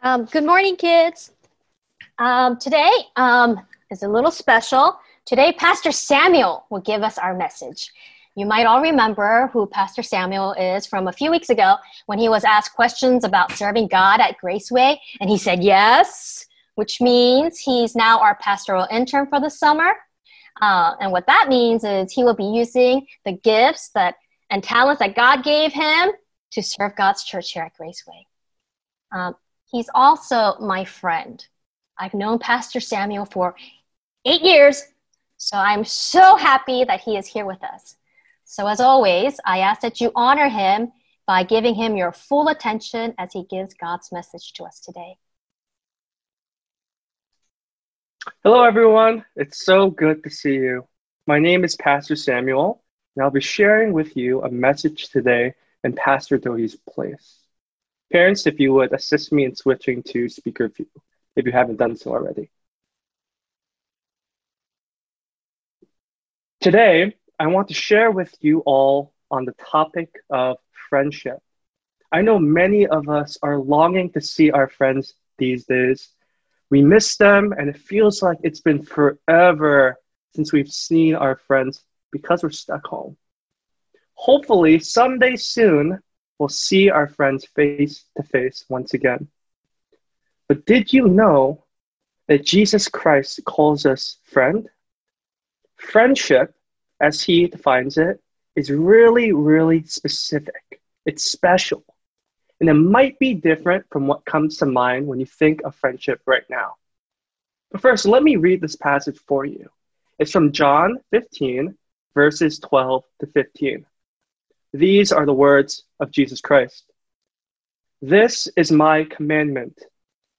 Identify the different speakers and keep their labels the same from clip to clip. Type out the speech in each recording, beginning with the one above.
Speaker 1: Um, good morning, kids. Um, today um, is a little special. Today, Pastor Samuel will give us our message. You might all remember who Pastor Samuel is from a few weeks ago when he was asked questions about serving God at Graceway, and he said yes, which means he's now our pastoral intern for the summer. Uh, and what that means is he will be using the gifts that and talents that God gave him to serve God's church here at Graceway. Um, he's also my friend. I've known Pastor Samuel for eight years, so I'm so happy that he is here with us. So, as always, I ask that you honor him by giving him your full attention as he gives God's message to us today.
Speaker 2: Hello, everyone. It's so good to see you. My name is Pastor Samuel, and I'll be sharing with you a message today in Pastor Dohi's place. Parents, if you would assist me in switching to speaker view, if you haven't done so already. Today, I want to share with you all on the topic of friendship. I know many of us are longing to see our friends these days. We miss them, and it feels like it's been forever since we've seen our friends because we're stuck home. Hopefully, someday soon, we'll see our friends face to face once again. But did you know that Jesus Christ calls us friend? Friendship, as he defines it, is really, really specific. It's special. And it might be different from what comes to mind when you think of friendship right now. But first, let me read this passage for you. It's from John 15, verses 12 to 15. These are the words of Jesus Christ. This is my commandment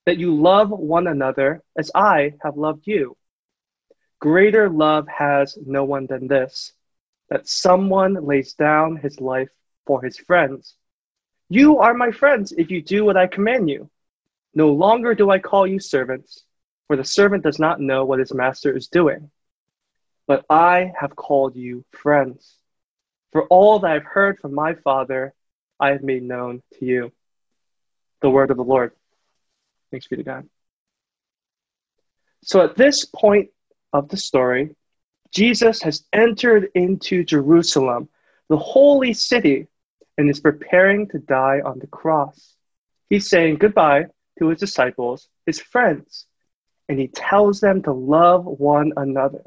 Speaker 2: that you love one another as I have loved you. Greater love has no one than this that someone lays down his life for his friends. You are my friends if you do what I command you. No longer do I call you servants, for the servant does not know what his master is doing. But I have called you friends. For all that I've heard from my Father, I have made known to you. The word of the Lord. Thanks be to God. So at this point of the story, Jesus has entered into Jerusalem, the holy city, and is preparing to die on the cross. He's saying goodbye to his disciples, his friends, and he tells them to love one another,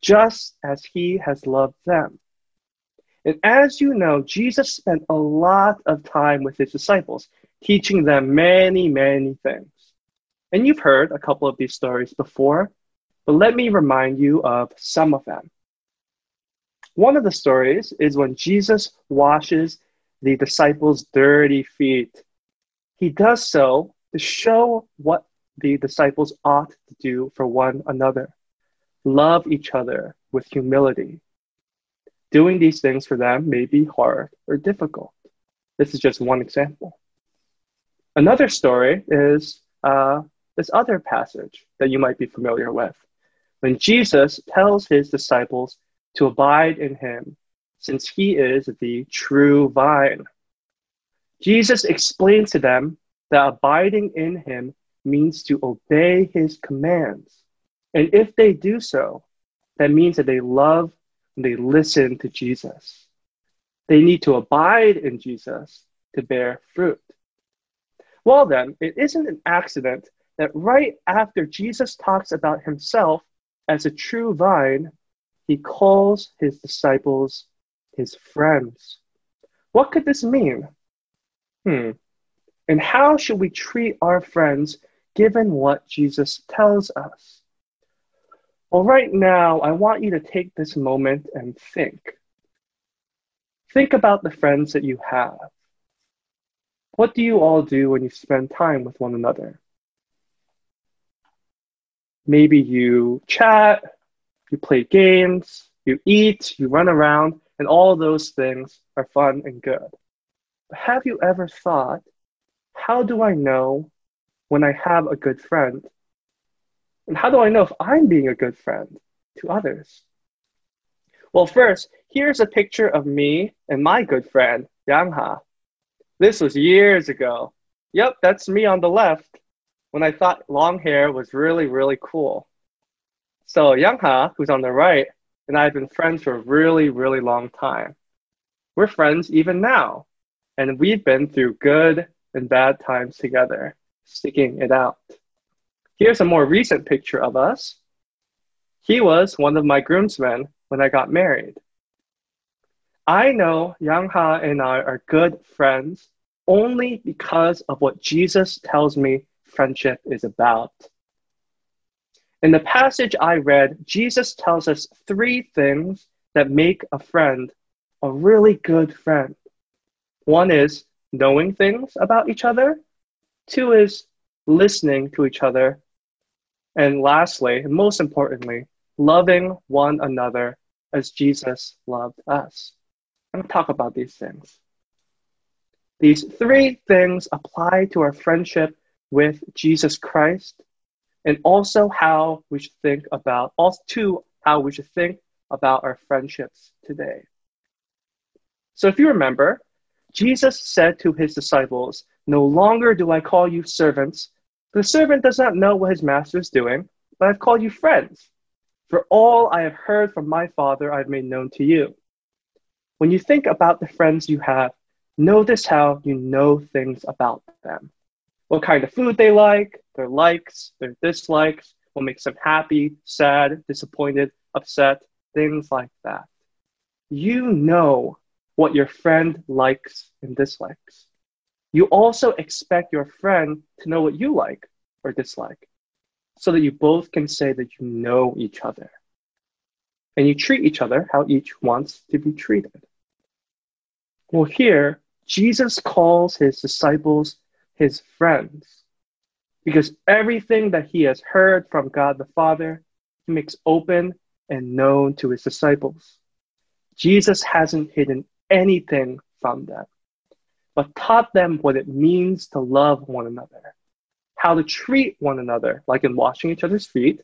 Speaker 2: just as he has loved them. And as you know, Jesus spent a lot of time with his disciples, teaching them many, many things. And you've heard a couple of these stories before, but let me remind you of some of them. One of the stories is when Jesus washes the disciples' dirty feet. He does so to show what the disciples ought to do for one another love each other with humility Doing these things for them may be hard or difficult. This is just one example. Another story is uh, this other passage that you might be familiar with. When Jesus tells his disciples to abide in him, since he is the true vine. Jesus explains to them that abiding in him means to obey his commands. And if they do so, that means that they love and they listen to Jesus. They need to abide in Jesus to bear fruit. Well, then, it isn't an accident that right after Jesus talks about himself as a true vine, he calls his disciples his friends. What could this mean? Hmm. And how should we treat our friends given what Jesus tells us? Well, right now, I want you to take this moment and think. Think about the friends that you have. What do you all do when you spend time with one another? Maybe you chat, you play games, you eat, you run around, and all those things are fun and good. But have you ever thought, how do I know when I have a good friend and how do I know if I'm being a good friend to others? Well, first, here's a picture of me and my good friend, Yang Ha. This was years ago. Yep, that's me on the left. when I thought long hair was really, really cool. So Youngha, who's on the right, and I have been friends for a really, really long time. We're friends even now, and we've been through good and bad times together, sticking it out. Here's a more recent picture of us. He was one of my groomsmen when I got married. I know Yang Ha and I are good friends only because of what Jesus tells me friendship is about. In the passage I read, Jesus tells us three things that make a friend a really good friend. One is knowing things about each other, two is listening to each other, and lastly, and most importantly, loving one another as Jesus loved us. I'm going to talk about these things. These three things apply to our friendship with Jesus Christ and also how we should think about, also how we should think about our friendships today. So if you remember, Jesus said to his disciples, No longer do I call you servants. The servant does not know what his master is doing, but I've called you friends. For all I have heard from my Father, I've made known to you. When you think about the friends you have, notice how you know things about them. What kind of food they like, their likes, their dislikes, what makes them happy, sad, disappointed, upset, things like that. You know what your friend likes and dislikes. You also expect your friend to know what you like or dislike so that you both can say that you know each other. And you treat each other how each wants to be treated. Well, here, Jesus calls his disciples his friends because everything that he has heard from God the Father, he makes open and known to his disciples. Jesus hasn't hidden anything from them, but taught them what it means to love one another, how to treat one another, like in washing each other's feet.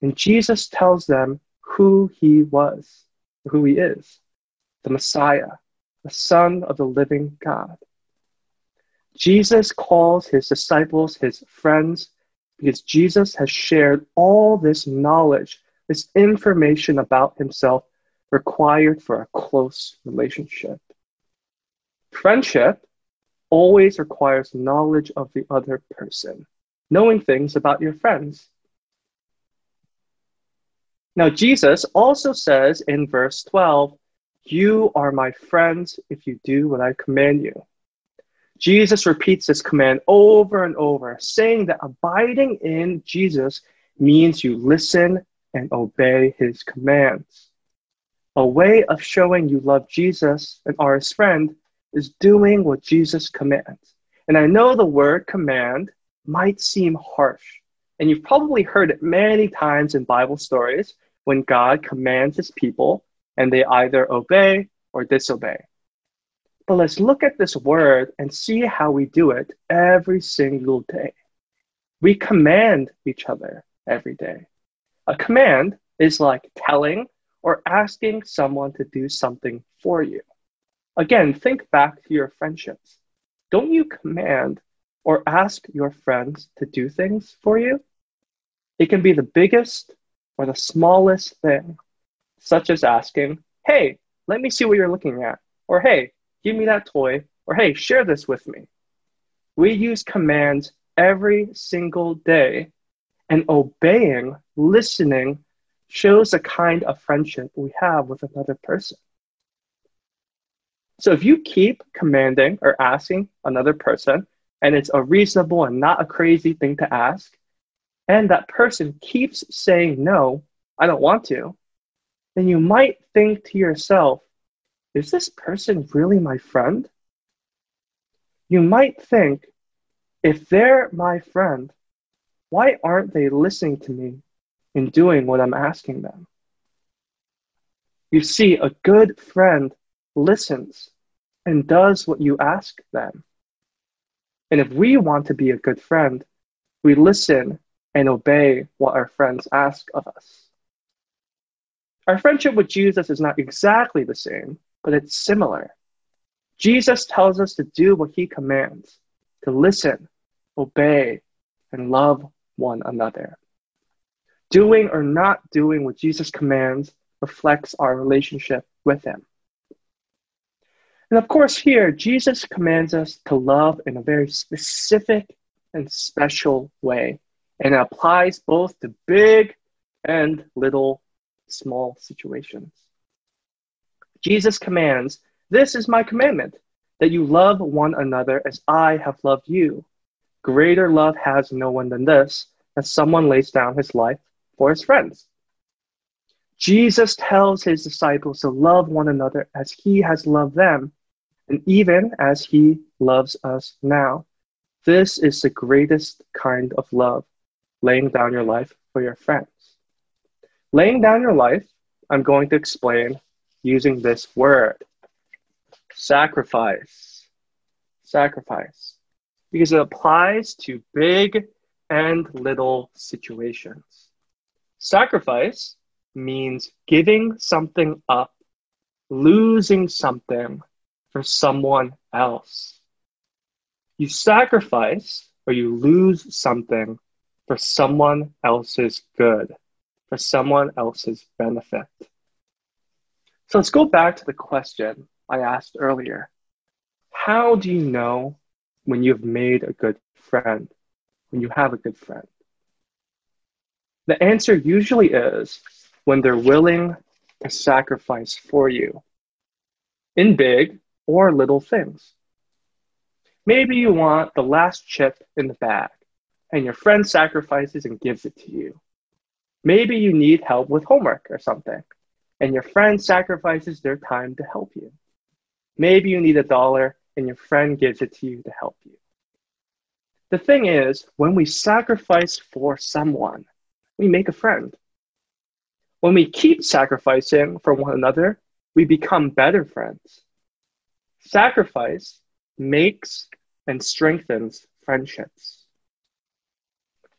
Speaker 2: And Jesus tells them who he was, who he is the Messiah, the Son of the living God. Jesus calls his disciples his friends because Jesus has shared all this knowledge, this information about himself required for a close relationship. Friendship always requires knowledge of the other person, knowing things about your friends. Now, Jesus also says in verse 12, You are my friends if you do what I command you. Jesus repeats this command over and over, saying that abiding in Jesus means you listen and obey his commands. A way of showing you love Jesus and are his friend is doing what Jesus commands. And I know the word command might seem harsh, and you've probably heard it many times in Bible stories when God commands his people and they either obey or disobey. But let's look at this word and see how we do it every single day. We command each other every day. A command is like telling or asking someone to do something for you. Again, think back to your friendships. Don't you command or ask your friends to do things for you? It can be the biggest or the smallest thing, such as asking, Hey, let me see what you're looking at. Or, Hey, give me that toy. Or, Hey, share this with me. We use commands every single day, and obeying, listening, shows the kind of friendship we have with another person. So if you keep commanding or asking another person, and it's a reasonable and not a crazy thing to ask, and that person keeps saying, no, I don't want to, then you might think to yourself, is this person really my friend? You might think, if they're my friend, why aren't they listening to me in doing what I'm asking them. You see, a good friend listens and does what you ask them. And if we want to be a good friend, we listen and obey what our friends ask of us. Our friendship with Jesus is not exactly the same, but it's similar. Jesus tells us to do what he commands, to listen, obey, and love one another. Doing or not doing what Jesus commands reflects our relationship with Him. And of course, here, Jesus commands us to love in a very specific and special way. And it applies both to big and little small situations. Jesus commands, This is my commandment, that you love one another as I have loved you. Greater love has no one than this, that someone lays down his life for his friends. Jesus tells his disciples to love one another as he has loved them, and even as he loves us now. This is the greatest kind of love, laying down your life for your friends. Laying down your life, I'm going to explain using this word sacrifice. Sacrifice. Because it applies to big and little situations. Sacrifice means giving something up, losing something for someone else. You sacrifice or you lose something for someone else's good, for someone else's benefit. So let's go back to the question I asked earlier. How do you know when you've made a good friend, when you have a good friend? The answer usually is when they're willing to sacrifice for you in big or little things. Maybe you want the last chip in the bag and your friend sacrifices and gives it to you. Maybe you need help with homework or something and your friend sacrifices their time to help you. Maybe you need a dollar and your friend gives it to you to help you. The thing is, when we sacrifice for someone, we make a friend. When we keep sacrificing for one another, we become better friends. Sacrifice makes and strengthens friendships.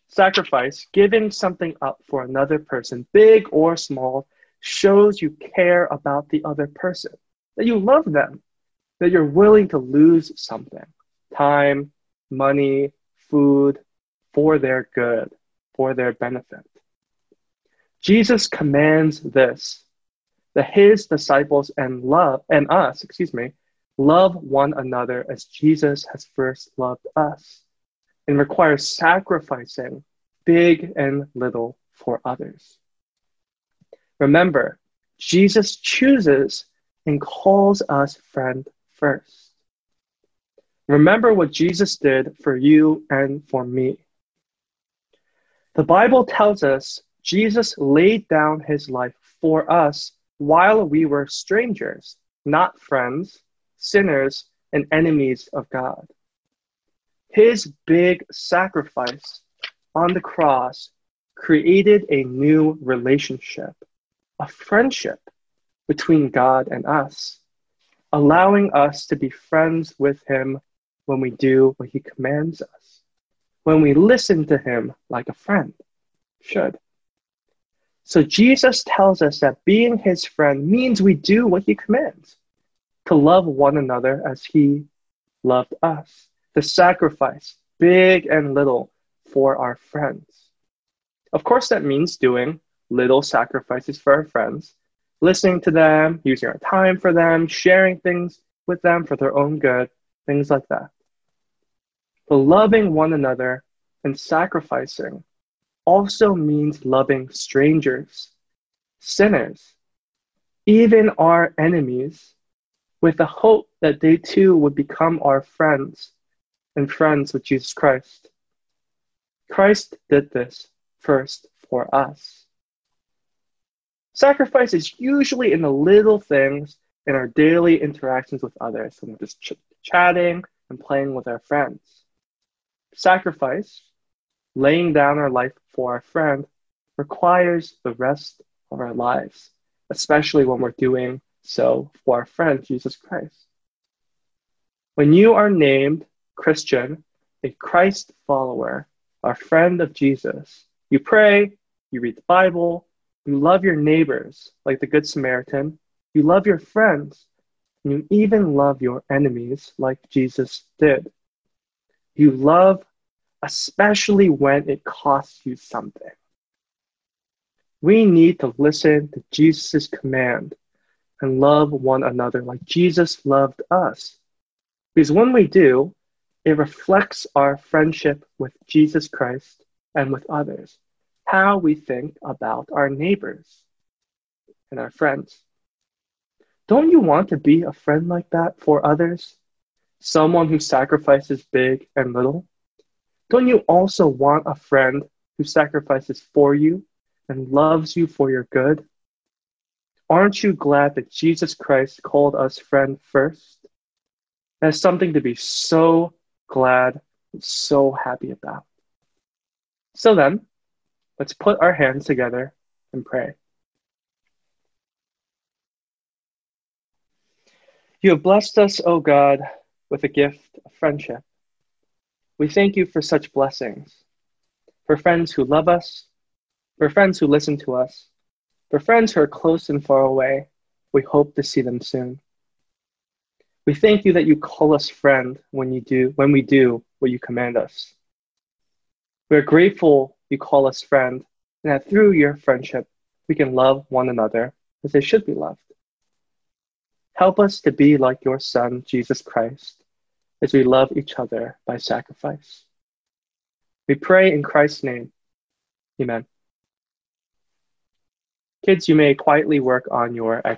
Speaker 2: Sacrifice, giving something up for another person, big or small, shows you care about the other person, that you love them, that you're willing to lose something time, money, food for their good, for their benefit. Jesus commands this that his disciples and love and us, excuse me, love one another as Jesus has first loved us and requires sacrificing big and little for others. Remember, Jesus chooses and calls us friend first. Remember what Jesus did for you and for me. The Bible tells us Jesus laid down his life for us while we were strangers, not friends, sinners, and enemies of God. His big sacrifice on the cross created a new relationship, a friendship between God and us, allowing us to be friends with Him when we do what He commands us, when we listen to Him like a friend should. So Jesus tells us that being his friend means we do what he commands to love one another as he loved us, to sacrifice, big and little, for our friends. Of course, that means doing little sacrifices for our friends, listening to them, using our time for them, sharing things with them for their own good, things like that. But loving one another and sacrificing also means loving strangers, sinners, even our enemies, with the hope that they too would become our friends and friends with Jesus Christ. Christ did this first for us. Sacrifice is usually in the little things in our daily interactions with others, when we're just ch- chatting and playing with our friends. Sacrifice laying down our life for our friend requires the rest of our lives, especially when we're doing so for our friend, Jesus Christ. When you are named Christian, a Christ follower, a friend of Jesus, you pray, you read the Bible, you love your neighbors like the Good Samaritan, you love your friends, and you even love your enemies like Jesus did. You love especially when it costs you something. We need to listen to Jesus' command and love one another like Jesus loved us. Because when we do, it reflects our friendship with Jesus Christ and with others, how we think about our neighbors and our friends. Don't you want to be a friend like that for others? Someone who sacrifices big and little? Don't you also want a friend who sacrifices for you and loves you for your good? Aren't you glad that Jesus Christ called us friend first? That's something to be so glad so happy about. So then, let's put our hands together and pray. You have blessed us, O God, with a gift of friendship. We thank you for such blessings, for friends who love us, for friends who listen to us, for friends who are close and far away. We hope to see them soon. We thank you that you call us friend when you do when we do what you command us. We are grateful you call us friend, and that through your friendship we can love one another as they should be loved. Help us to be like your Son, Jesus Christ, as we love each other by sacrifice. We pray in Christ's name. Amen. Kids, you may quietly work on your